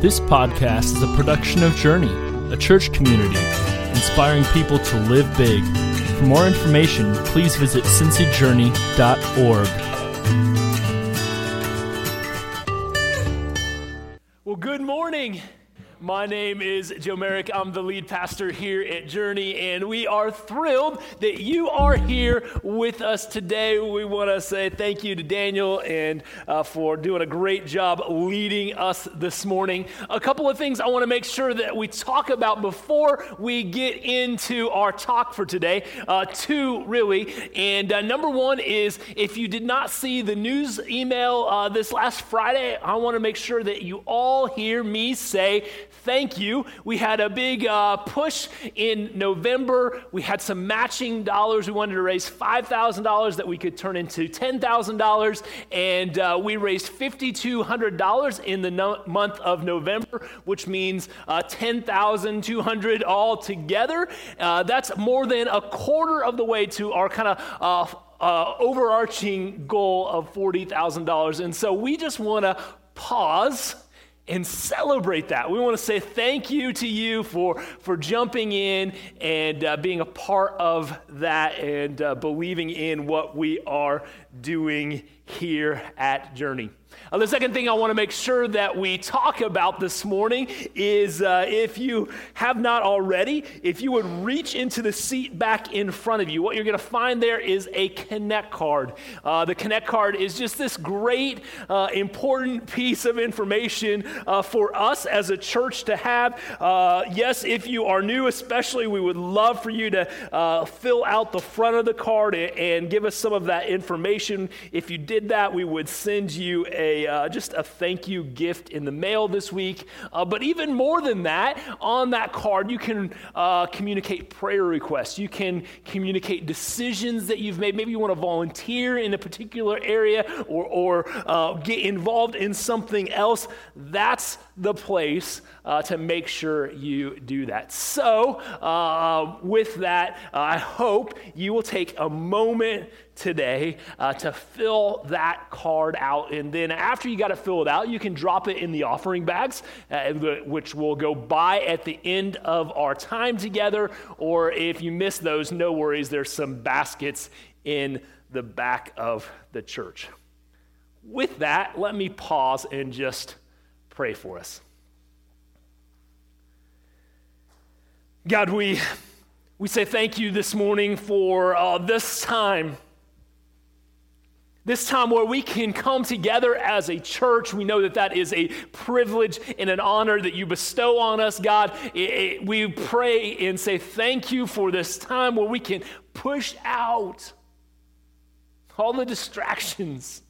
This podcast is a production of Journey, a church community inspiring people to live big. For more information, please visit cincyjourney.org. Well, good morning. My name is Joe Merrick. I'm the lead pastor here at Journey, and we are thrilled that you are here with us today. We want to say thank you to Daniel and uh, for doing a great job leading us this morning. A couple of things I want to make sure that we talk about before we get into our talk for today. Uh, two, really. And uh, number one is if you did not see the news email uh, this last Friday, I want to make sure that you all hear me say, thank you. We had a big uh, push in November. We had some matching dollars. We wanted to raise $5,000 that we could turn into $10,000. And uh, we raised $5,200 in the no- month of November, which means uh, $10,200 all together. Uh, that's more than a quarter of the way to our kind of uh, uh, overarching goal of $40,000. And so we just want to pause and celebrate that. We want to say thank you to you for, for jumping in and uh, being a part of that and uh, believing in what we are doing here at Journey. Uh, the second thing I want to make sure that we talk about this morning is uh, if you have not already, if you would reach into the seat back in front of you, what you're going to find there is a Connect card. Uh, the Connect card is just this great, uh, important piece of information uh, for us as a church to have. Uh, yes, if you are new, especially, we would love for you to fill out the front of the card and give us some of that information. If you did that, we would send you a uh, just a thank you gift in the mail this week. Uh, but even more than that, on that card, you can uh, communicate prayer requests. You can communicate decisions that you've made. Maybe you want to volunteer in a particular area or, or uh, get involved in something else. That's the place uh, to make sure you do that. So, uh, with that, I hope you will take a moment today uh, to fill that card out. And then after you got to fill it out, you can drop it in the offering bags, uh, which will go by at the end of our time together. Or if you miss those, no worries, there's some baskets in the back of the church. With that, let me pause and just pray for us. God, we, we say thank you this morning for uh, this time. This time where we can come together as a church, we know that that is a privilege and an honor that you bestow on us, God. It, it, we pray and say thank you for this time where we can push out all the distractions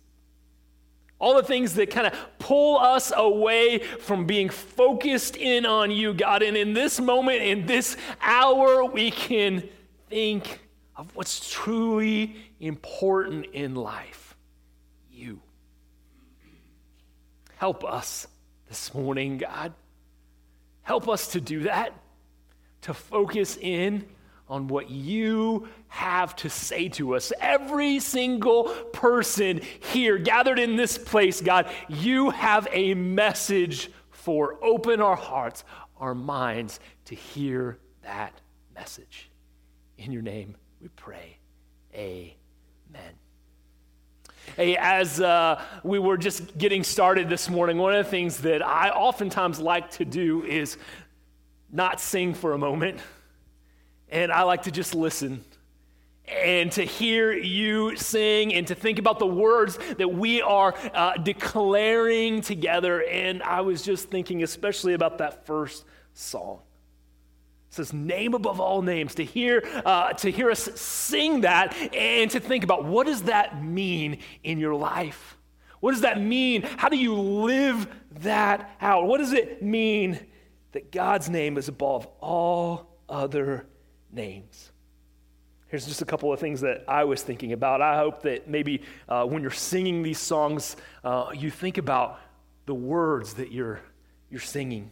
all the things that kind of pull us away from being focused in on you, God. And in this moment, in this hour, we can think of what's truly important in life you. Help us this morning, God. Help us to do that, to focus in on what you have to say to us. Every single person here gathered in this place, God, you have a message for. Open our hearts, our minds to hear that message. In your name we pray. Amen. Hey, as uh, we were just getting started this morning, one of the things that I oftentimes like to do is not sing for a moment and I like to just listen and to hear you sing and to think about the words that we are uh, declaring together. And I was just thinking, especially about that first song. It says name above all names to hear uh, to hear us sing that and to think about what does that mean in your life what does that mean how do you live that out what does it mean that god's name is above all other names. Here's just a couple of things that I was thinking about. I hope that maybe uh, when you're singing these songs, uh, you think about the words that you're, you're singing.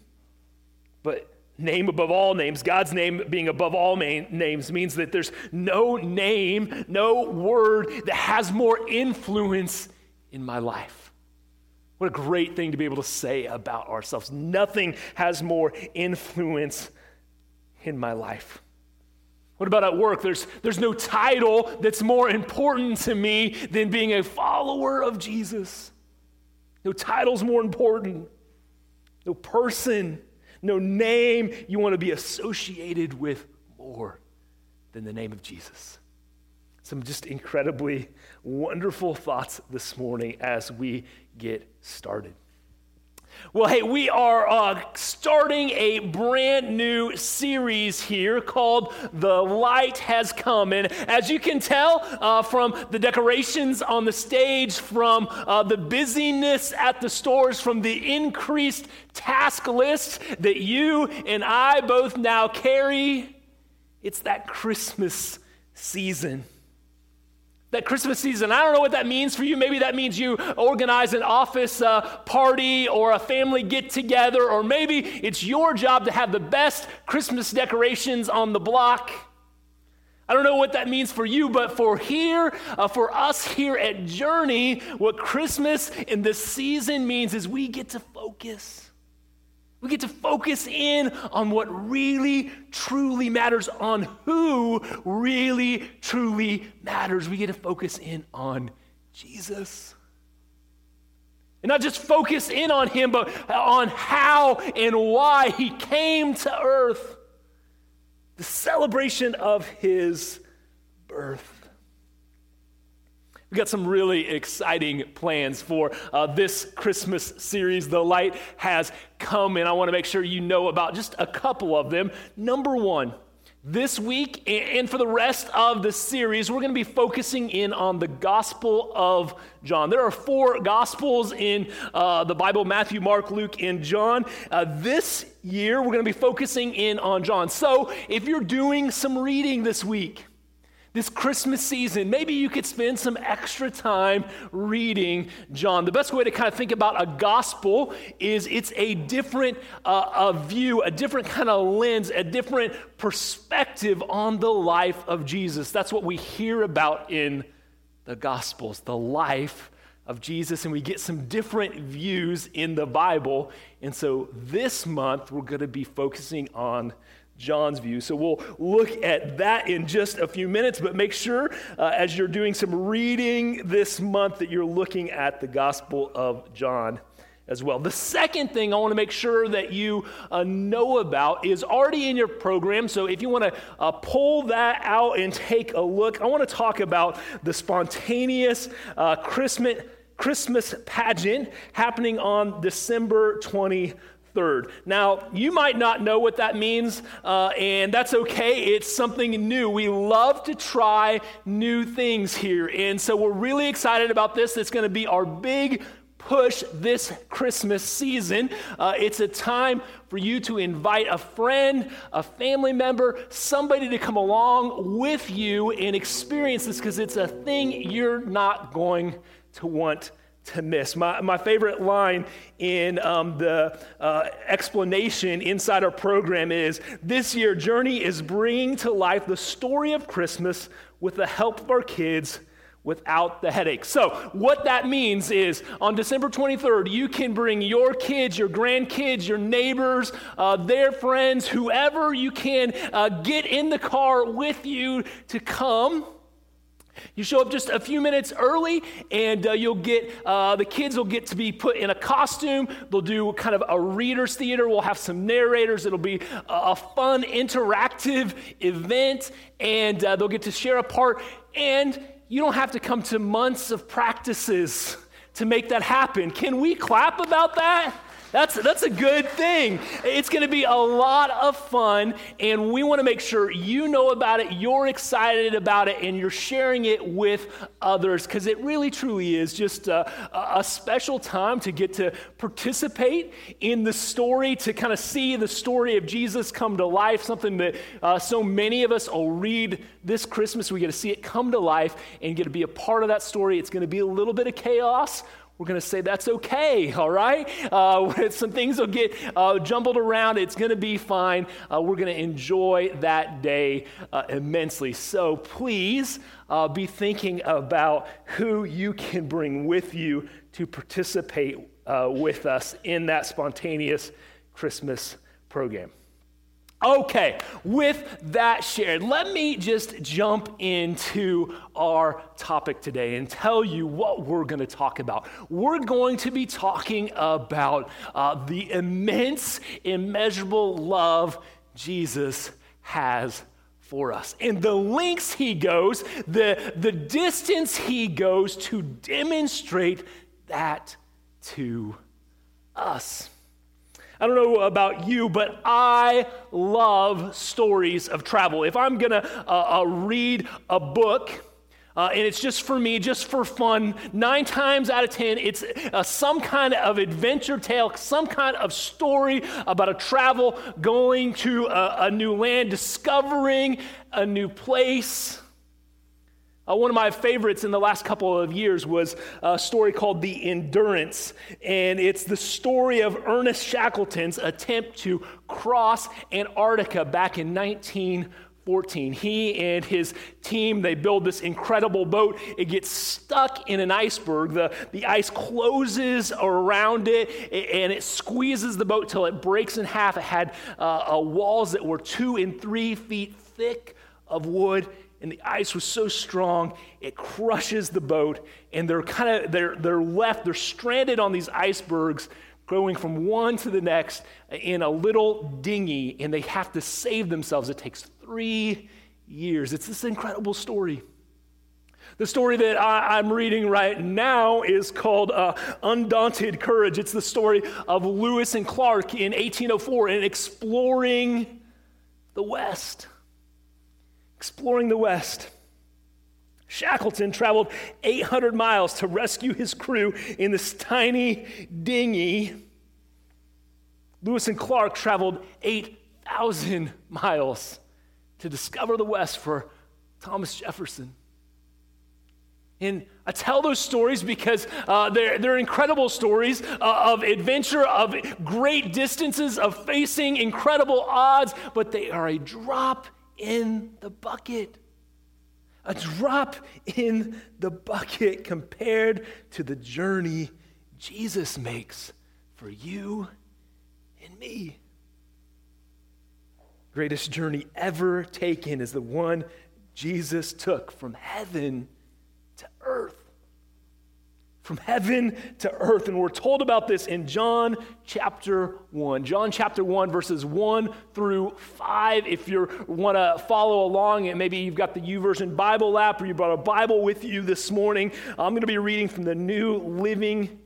But name above all names, God's name being above all names, means that there's no name, no word that has more influence in my life. What a great thing to be able to say about ourselves. Nothing has more influence in my life. What about at work? There's, there's no title that's more important to me than being a follower of Jesus. No title's more important. No person, no name you want to be associated with more than the name of Jesus. Some just incredibly wonderful thoughts this morning as we get started. Well, hey, we are uh, starting a brand new series here called The Light Has Come. And as you can tell uh, from the decorations on the stage, from uh, the busyness at the stores, from the increased task list that you and I both now carry, it's that Christmas season that Christmas season. I don't know what that means for you. Maybe that means you organize an office uh, party or a family get together, or maybe it's your job to have the best Christmas decorations on the block. I don't know what that means for you, but for here, uh, for us here at Journey, what Christmas in this season means is we get to focus we get to focus in on what really, truly matters, on who really, truly matters. We get to focus in on Jesus. And not just focus in on him, but on how and why he came to earth. The celebration of his birth. We've got some really exciting plans for uh, this Christmas series. The light has come, and I want to make sure you know about just a couple of them. Number one, this week and for the rest of the series, we're going to be focusing in on the Gospel of John. There are four Gospels in uh, the Bible Matthew, Mark, Luke, and John. Uh, this year, we're going to be focusing in on John. So if you're doing some reading this week, this Christmas season, maybe you could spend some extra time reading John. The best way to kind of think about a gospel is it's a different uh, a view, a different kind of lens, a different perspective on the life of Jesus. That's what we hear about in the gospels, the life of Jesus, and we get some different views in the Bible. And so this month, we're going to be focusing on John's view. So we'll look at that in just a few minutes, but make sure uh, as you're doing some reading this month that you're looking at the Gospel of John as well. The second thing I want to make sure that you uh, know about is already in your program. So if you want to uh, pull that out and take a look, I want to talk about the spontaneous uh, Christmas. Christmas pageant happening on December 20 3rd. Now, you might not know what that means, uh, and that's okay. It's something new. We love to try new things here. And so we're really excited about this. It's going to be our big push this Christmas season. Uh, it's a time for you to invite a friend, a family member, somebody to come along with you and experience this because it's a thing you're not going to want to miss. My, my favorite line in um, the uh, explanation inside our program is This year, Journey is bringing to life the story of Christmas with the help of our kids without the headache. So, what that means is on December 23rd, you can bring your kids, your grandkids, your neighbors, uh, their friends, whoever you can uh, get in the car with you to come you show up just a few minutes early, and uh, you'll get uh, the kids will get to be put in a costume. They'll do kind of a readers' theater. We'll have some narrators. It'll be a, fun, interactive event, and uh, they'll get to share a part. And you don't have to come to months of practices to make that happen. Can we clap about that? That's, that's a good thing. It's going to be a lot of fun, and we want to make sure you know about it, you're excited about it, and you're sharing it with others because it really, truly is just a, a, special time to get to participate in the story, to kind of see the story of Jesus come to life, something that uh, so many of us will read this Christmas. We get to see it come to life and get to be a part of that story. It's going to be a little bit of chaos we're going to say that's okay, all right? Uh, some things will get uh, jumbled around. It's going to be fine. Uh, we're going to enjoy that day uh, immensely. So please be thinking about who you can bring with you to participate uh, with us in that spontaneous Christmas program. Okay, with that shared, let me just jump into our topic today and tell you what we're going to talk about. We're going to be talking about uh, the immense, immeasurable love Jesus has for us and the lengths he goes, the, the distance he goes to demonstrate that to us. I don't know about you, but I love stories of travel. If I'm going to uh, uh, read a book, uh, and it's just for me, just for fun. Nine times out of ten, it's uh, some kind of adventure tale, some kind of story about a travel going to a, a new land, discovering a new place. Uh, one of my favorites in the last couple of years was a story called The Endurance. And it's the story of Ernest Shackleton's attempt to cross Antarctica back in 1914. He and his team, they build this incredible boat. It gets stuck in an iceberg. The, the ice closes around it and it squeezes the boat till it breaks in half. It had uh, walls that were two and three feet thick of wood and the ice was so strong it crushes the boat and they're kind of they're, they're left they're stranded on these icebergs going from one to the next in a little dinghy and they have to save themselves. It takes three years. It's this incredible story. The story that I, am reading right now is called uh, Undaunted Courage. It's the story of Lewis and Clark in 1804 and exploring the West exploring the West. Shackleton traveled 800 miles to rescue his crew in this tiny dinghy. Lewis and Clark traveled 8,000 miles to discover the West for Thomas Jefferson. And I tell those stories because uh, they're, they're incredible stories uh, of adventure, of great distances, of facing incredible odds, but they are a drop in the bucket. A drop in the bucket compared to the journey Jesus makes for you and me. Greatest journey ever taken is the one Jesus took from heaven to earth from heaven to earth. And we're told about this in John chapter 1. John chapter 1, verses 1 through 5. If you want to follow along, and maybe you've got the YouVersion Bible app or you brought a Bible with you this morning, I'm going to be reading from the New Living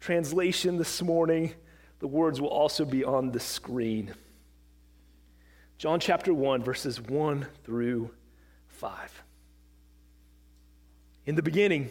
Translation this morning. The words will also be on the screen. John chapter 1, verses 1 through 5. In the beginning,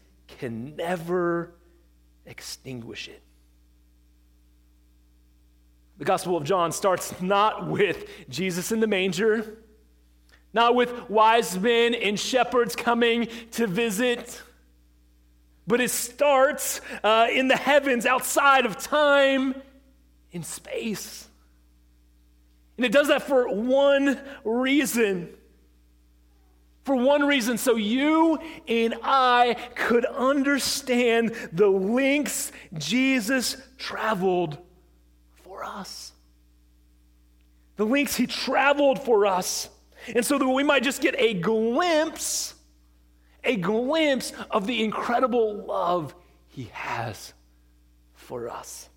can never extinguish it. The Gospel of John starts not with Jesus in the manger, not with wise men and shepherds coming to visit, but it starts uh, in the heavens outside of time and space. And it does that for one reason for one reason, so you and I could understand the lengths Jesus traveled for us. The lengths he traveled for us. And so that we might just get a glimpse, a glimpse of the incredible love he has for us.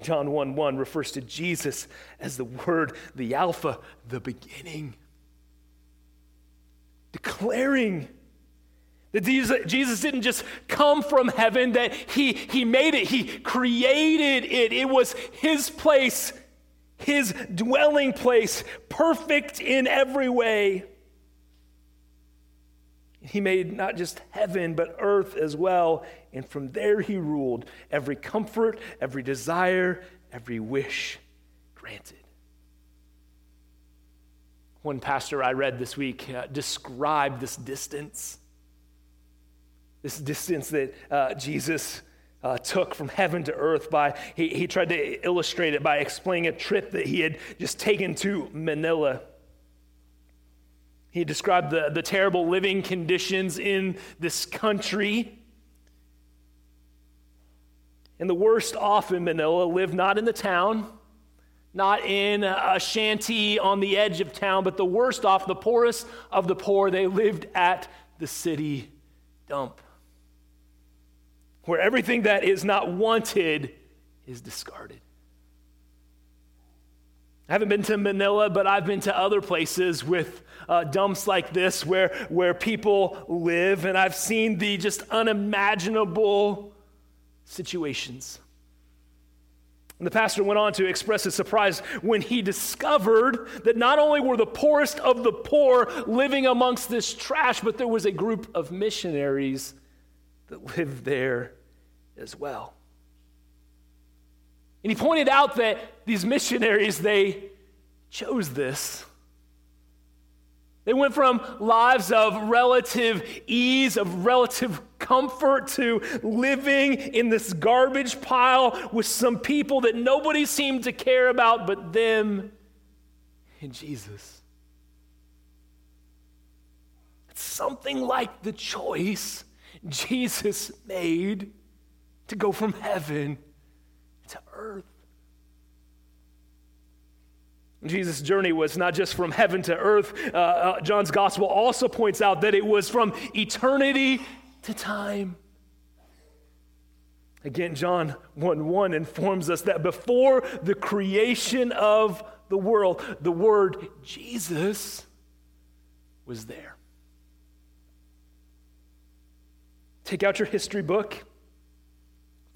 John 1 1 refers to Jesus as the Word, the Alpha, the beginning declaring that Jesus didn't just come from heaven, that he, he made it, He created it. It was His place, His dwelling place, perfect in every way. He made not just heaven, but earth as well. And from there he ruled every comfort, every desire, every wish granted. One pastor I read this week uh, described this distance, this distance that uh, Jesus uh, took from heaven to earth by, he, he tried to illustrate it by explaining a trip that he had just taken to Manila. He described the, the terrible living conditions in this country. And the worst off in Manila lived not in the town, not in a shanty on the edge of town, but the worst off, the poorest of the poor, they lived at the city dump, where everything that is not wanted is discarded. I haven't been to Manila, but I've been to other places with uh, dumps like this where, where people live, and I've seen the just unimaginable situations. And the pastor went on to express his surprise when he discovered that not only were the poorest of the poor living amongst this trash, but there was a group of missionaries that lived there as well. And he pointed out that these missionaries, they chose this. They went from lives of relative ease, of relative comfort, to living in this garbage pile with some people that nobody seemed to care about but them and Jesus. It's something like the choice Jesus made to go from heaven to earth. Jesus' journey was not just from heaven to earth. Uh, uh, John's gospel also points out that it was from eternity to time. Again, John 1 1 informs us that before the creation of the world, the word Jesus was there. Take out your history book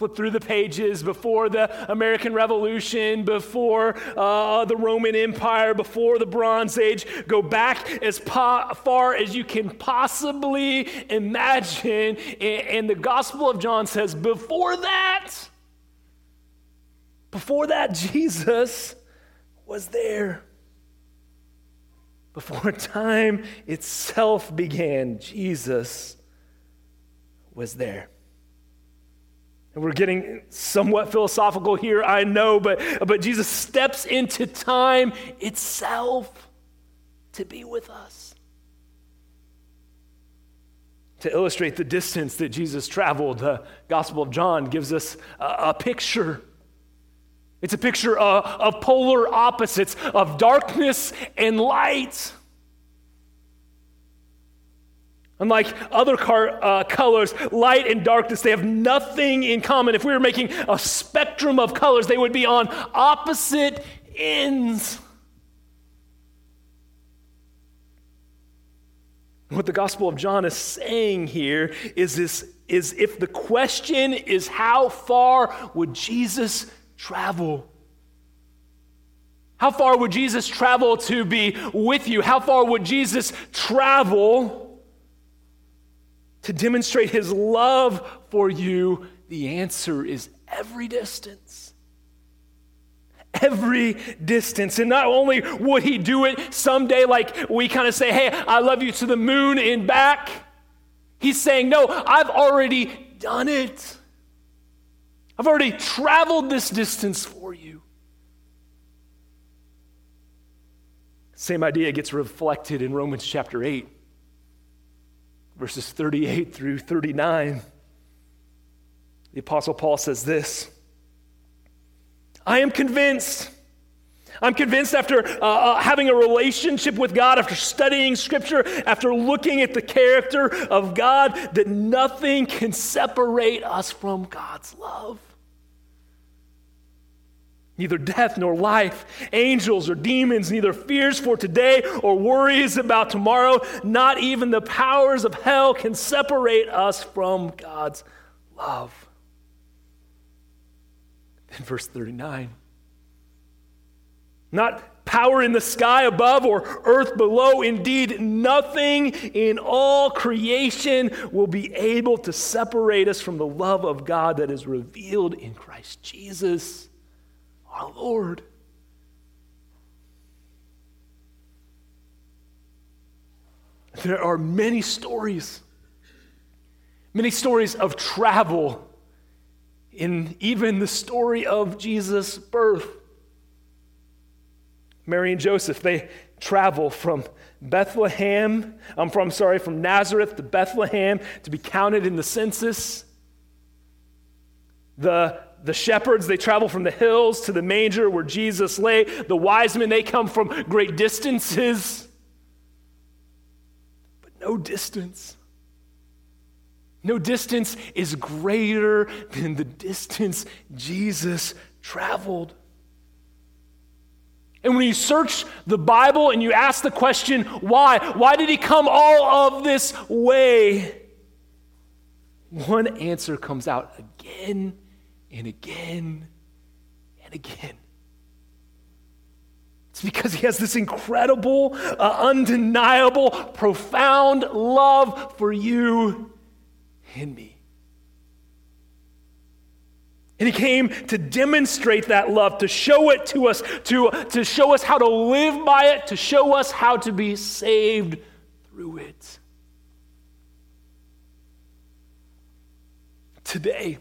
Flip through the pages before the American Revolution, before uh, the Roman Empire, before the Bronze Age. Go back as po- far as you can possibly imagine. And, and the Gospel of John says, before that, before that, Jesus was there. Before time itself began, Jesus was there. And we're getting somewhat philosophical here, I know, but, but Jesus steps into time itself to be with us. To illustrate the distance that Jesus traveled, the Gospel of John gives us a, a picture. It's a picture of, of polar opposites, of darkness and light. Unlike other car, uh, colors, light and darkness, they have nothing in common. If we were making a spectrum of colors, they would be on opposite ends. What the Gospel of John is saying here is this is if the question is how far would Jesus travel? How far would Jesus travel to be with you? How far would Jesus travel? To demonstrate his love for you, the answer is every distance. Every distance. And not only would he do it someday, like we kind of say, hey, I love you to the moon and back, he's saying, no, I've already done it. I've already traveled this distance for you. Same idea gets reflected in Romans chapter 8 verses 38 through 39. The Apostle Paul says this I am convinced. I'm convinced after uh, uh, having a relationship with God, after studying Scripture, after looking at the character of God, that nothing can separate us from God's love neither death nor life, angels or demons, neither fears for today or worries about tomorrow, not even the powers of hell can separate us from God's love. In verse 39 not power in the sky above or earth below. Indeed, nothing in all creation will be able to separate us from the love of God that is revealed in Christ Jesus, our Lord. There are many stories, many stories of travel in even the story of Jesus' birth. Mary and Joseph, they travel from Bethlehem, I'm from sorry, from Nazareth to Bethlehem to be counted in the census. The the shepherds, they travel from the hills to the manger where Jesus lay. The wise men, they come from great distances. But no distance. No distance is greater than the distance Jesus traveled. And when you search the Bible and you ask the question, why? Why did he come all of this way? One answer comes out again and again and again. It's because he has this incredible, uh, undeniable, profound love for you and me. And he came to demonstrate that love, to show it to us, to, to show us how to live by it, to show us how to be saved through it. Today,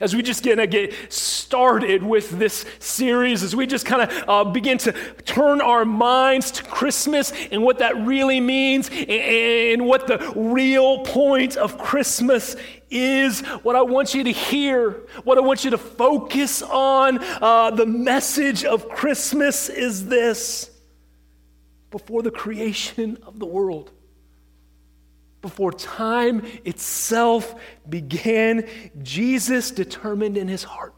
as we just gonna get started with this series, as we just kind of uh, begin to turn our minds to Christmas and what that really means and, what the real point of Christmas is, what I want you to hear, what I want you to focus on, uh, the message of Christmas is this. Before the creation of the world before time itself began, Jesus determined in his heart.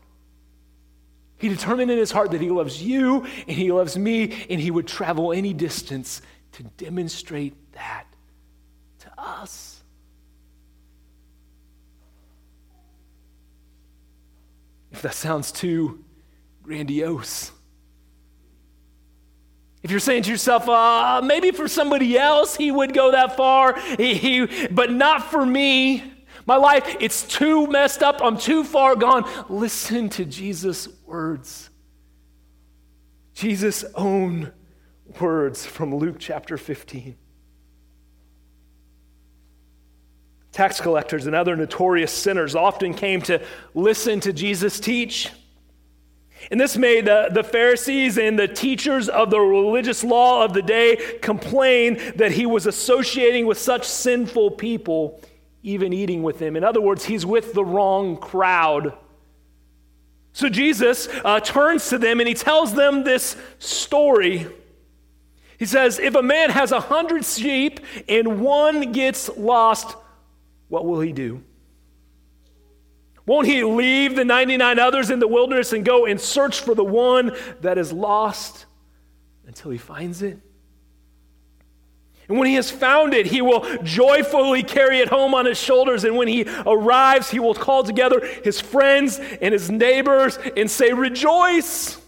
He determined in his heart that he loves you and he loves me, and he would travel any distance to demonstrate that to us. If that sounds too grandiose, if you're saying to yourself, uh, maybe for somebody else he would go that far, he, he, but not for me. My life, it's too messed up. I'm too far gone. Listen to Jesus' words. Jesus' own words from Luke chapter 15. Tax collectors and other notorious sinners often came to listen to Jesus teach. And this made the, the Pharisees and the teachers of the religious law of the day complain that he was associating with such sinful people, even eating with them. In other words, he's with the wrong crowd. So Jesus uh, turns to them and he tells them this story. He says, If a man has a hundred sheep and one gets lost, what will he do? Won't he leave the 99 others in the wilderness and go and search for the one that is lost until he finds it? And when he has found it, he will joyfully carry it home on his shoulders. And when he arrives, he will call together his friends and his neighbors and say, Rejoice!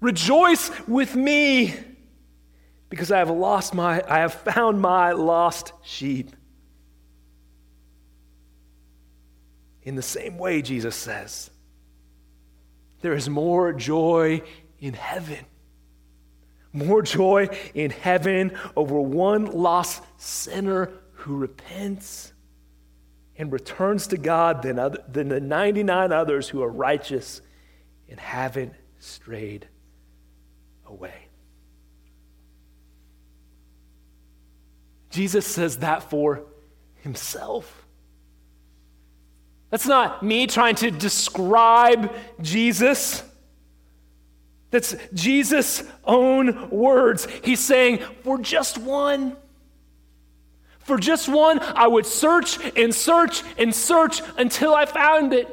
Rejoice with me because I have lost my, I have found my lost sheep. In the same way, Jesus says, there is more joy in heaven. More joy in heaven over one lost sinner who repents and returns to God than, other, than the 99 others who are righteous and haven't strayed away. Jesus says that for himself. That's not me trying to describe Jesus. That's Jesus' own words. He's saying, for just one, for just one, I would search and search and search until I found it.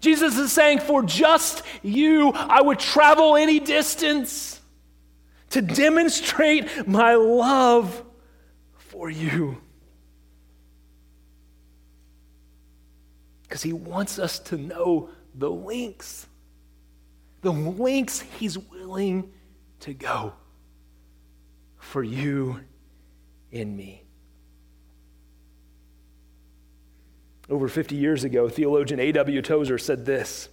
Jesus is saying, for just you, I would travel any distance to demonstrate my love for you. Because he wants us to know the links the links he's willing to go for you and me. Over 50 years ago, theologian A.W. Tozer said this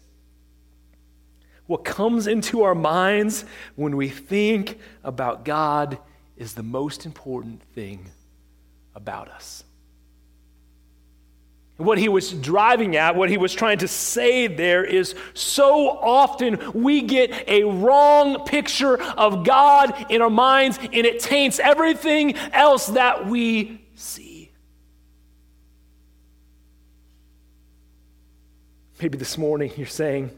What comes into our minds when we think about God is the most important thing about us. What he was driving at, what he was trying to say there is so often we get a wrong picture of God in our minds and it taints everything else that we see. Maybe this morning you're saying,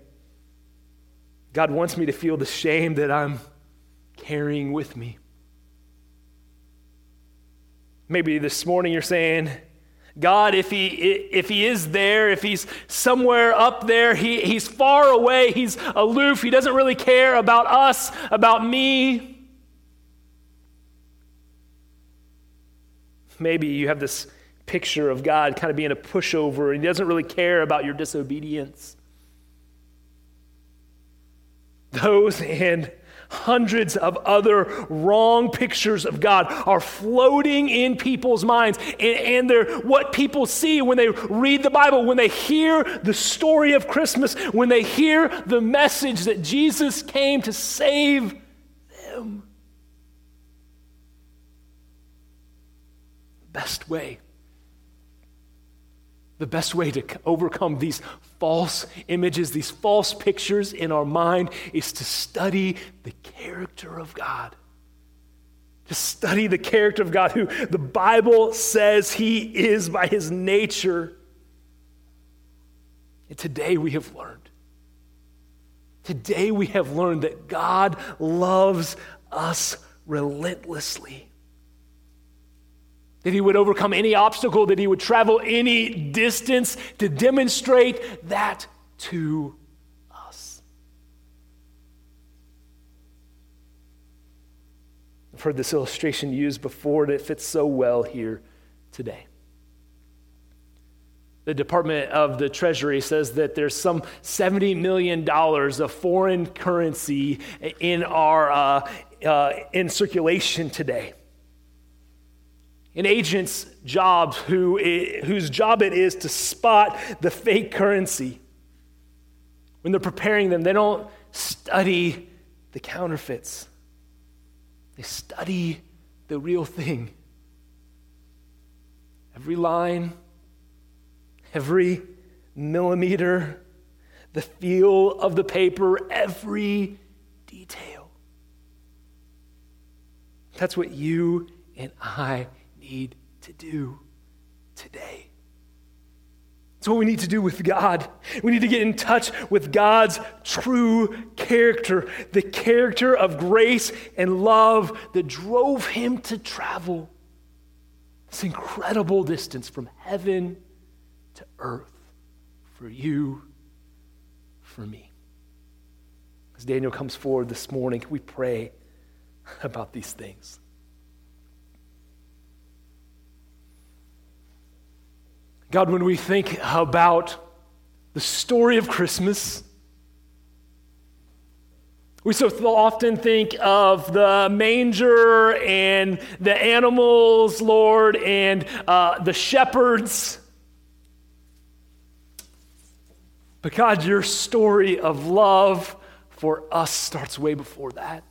God wants me to feel the shame that I'm carrying with me. Maybe this morning you're saying, God, if he, if he is there, if he's somewhere up there, he, he's far away, he's aloof, he doesn't really care about us, about me. Maybe you have this picture of God kind of being a pushover, and he doesn't really care about your disobedience. Those and hundreds of other wrong pictures of God are floating in people's minds. And, and they're what people see when they read the Bible, when they hear the story of Christmas, when they hear the message that Jesus came to save them. Best way the best way to overcome these false images, these false pictures in our mind, is to study the character of God. To study the character of God, who the Bible says He is by His nature. And today we have learned. Today we have learned that God loves us relentlessly that he would overcome any obstacle, that he would travel any distance to demonstrate that to us. I've heard this illustration used before, and it fits so well here today. The Department of the Treasury says that there's some $70 million of foreign currency in, our, uh, uh, in circulation today an agent's job who, whose job it is to spot the fake currency. When they're preparing them, they don't study the counterfeits, they study the real thing. Every line, every millimeter, the feel of the paper, every detail. That's what you and I need to do today. It's what we need to do with God. We need to get in touch with God's true character, the character of grace and love that drove him to travel this incredible distance from heaven to earth for you, for me. As Daniel comes forward this morning, we pray about these things. God, when we think about the story of Christmas, we so often think of the manger and the animals, Lord, and uh, the shepherds. But God, your story of love for us starts way before that.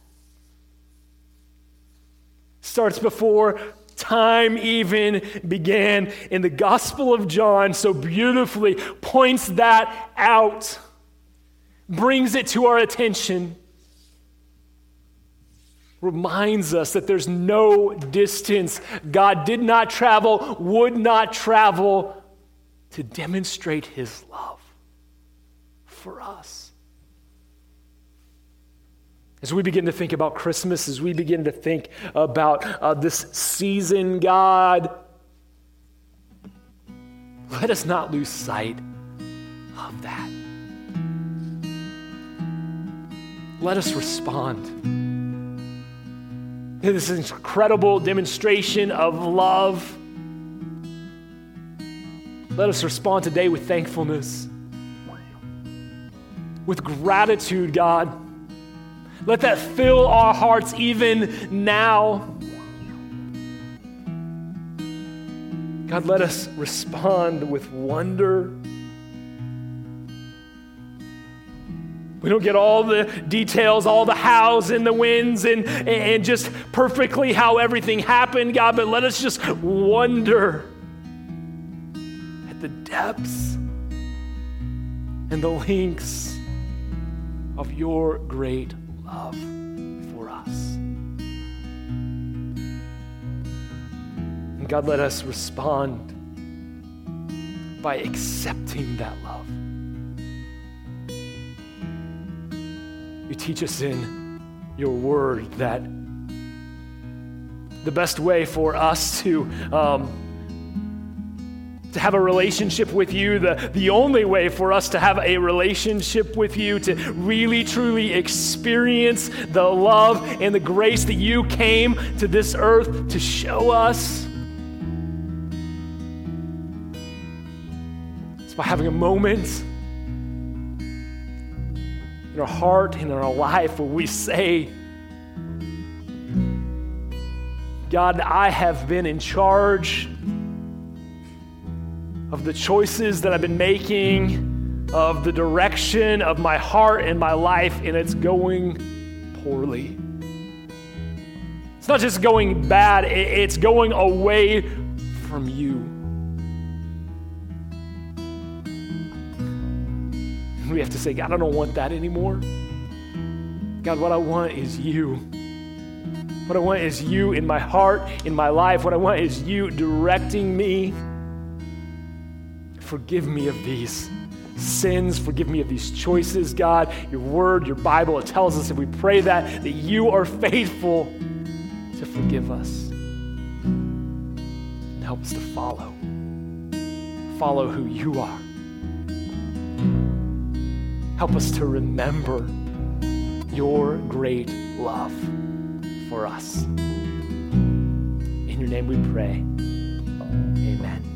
Starts before time even began. in the Gospel of John so beautifully points that out, brings it to our attention, reminds us that there's no distance God did not travel, would not travel to demonstrate his love for us. As we begin to think about Christmas, as we begin to think about uh, this season, God, let us not lose sight of that. Let us respond to this incredible demonstration of love. Let us respond today with thankfulness with gratitude, God. Let that fill our hearts even now. God, let us respond with wonder. We don't get all the details, all the hows and the wins, and, and just perfectly how everything happened, God, but let us just wonder at the depths and the lengths of your great love for us. And God, let us respond by accepting that love. You teach us in your word that the best way for us to, um, to have a relationship with you, the, the only way for us to have a relationship with you, to really truly experience the love and the grace that you came to this earth to show us. It's by having a moment in our heart and in our life where we say, God, I have been in charge of the choices that I've been making, of the direction of my heart and my life, and it's going poorly. It's not just going bad, it's going away from you. we have to say, God, I don't want that anymore. God, what I want is you. What I want is you in my heart, in my life. What I want is you directing me. Forgive me of these sins. Forgive me of these choices, God. Your word, your Bible, it tells us if we pray that, that you are faithful to forgive us and help us to follow. Follow who you are. Help us to remember your great love for us. In your name we pray. Amen.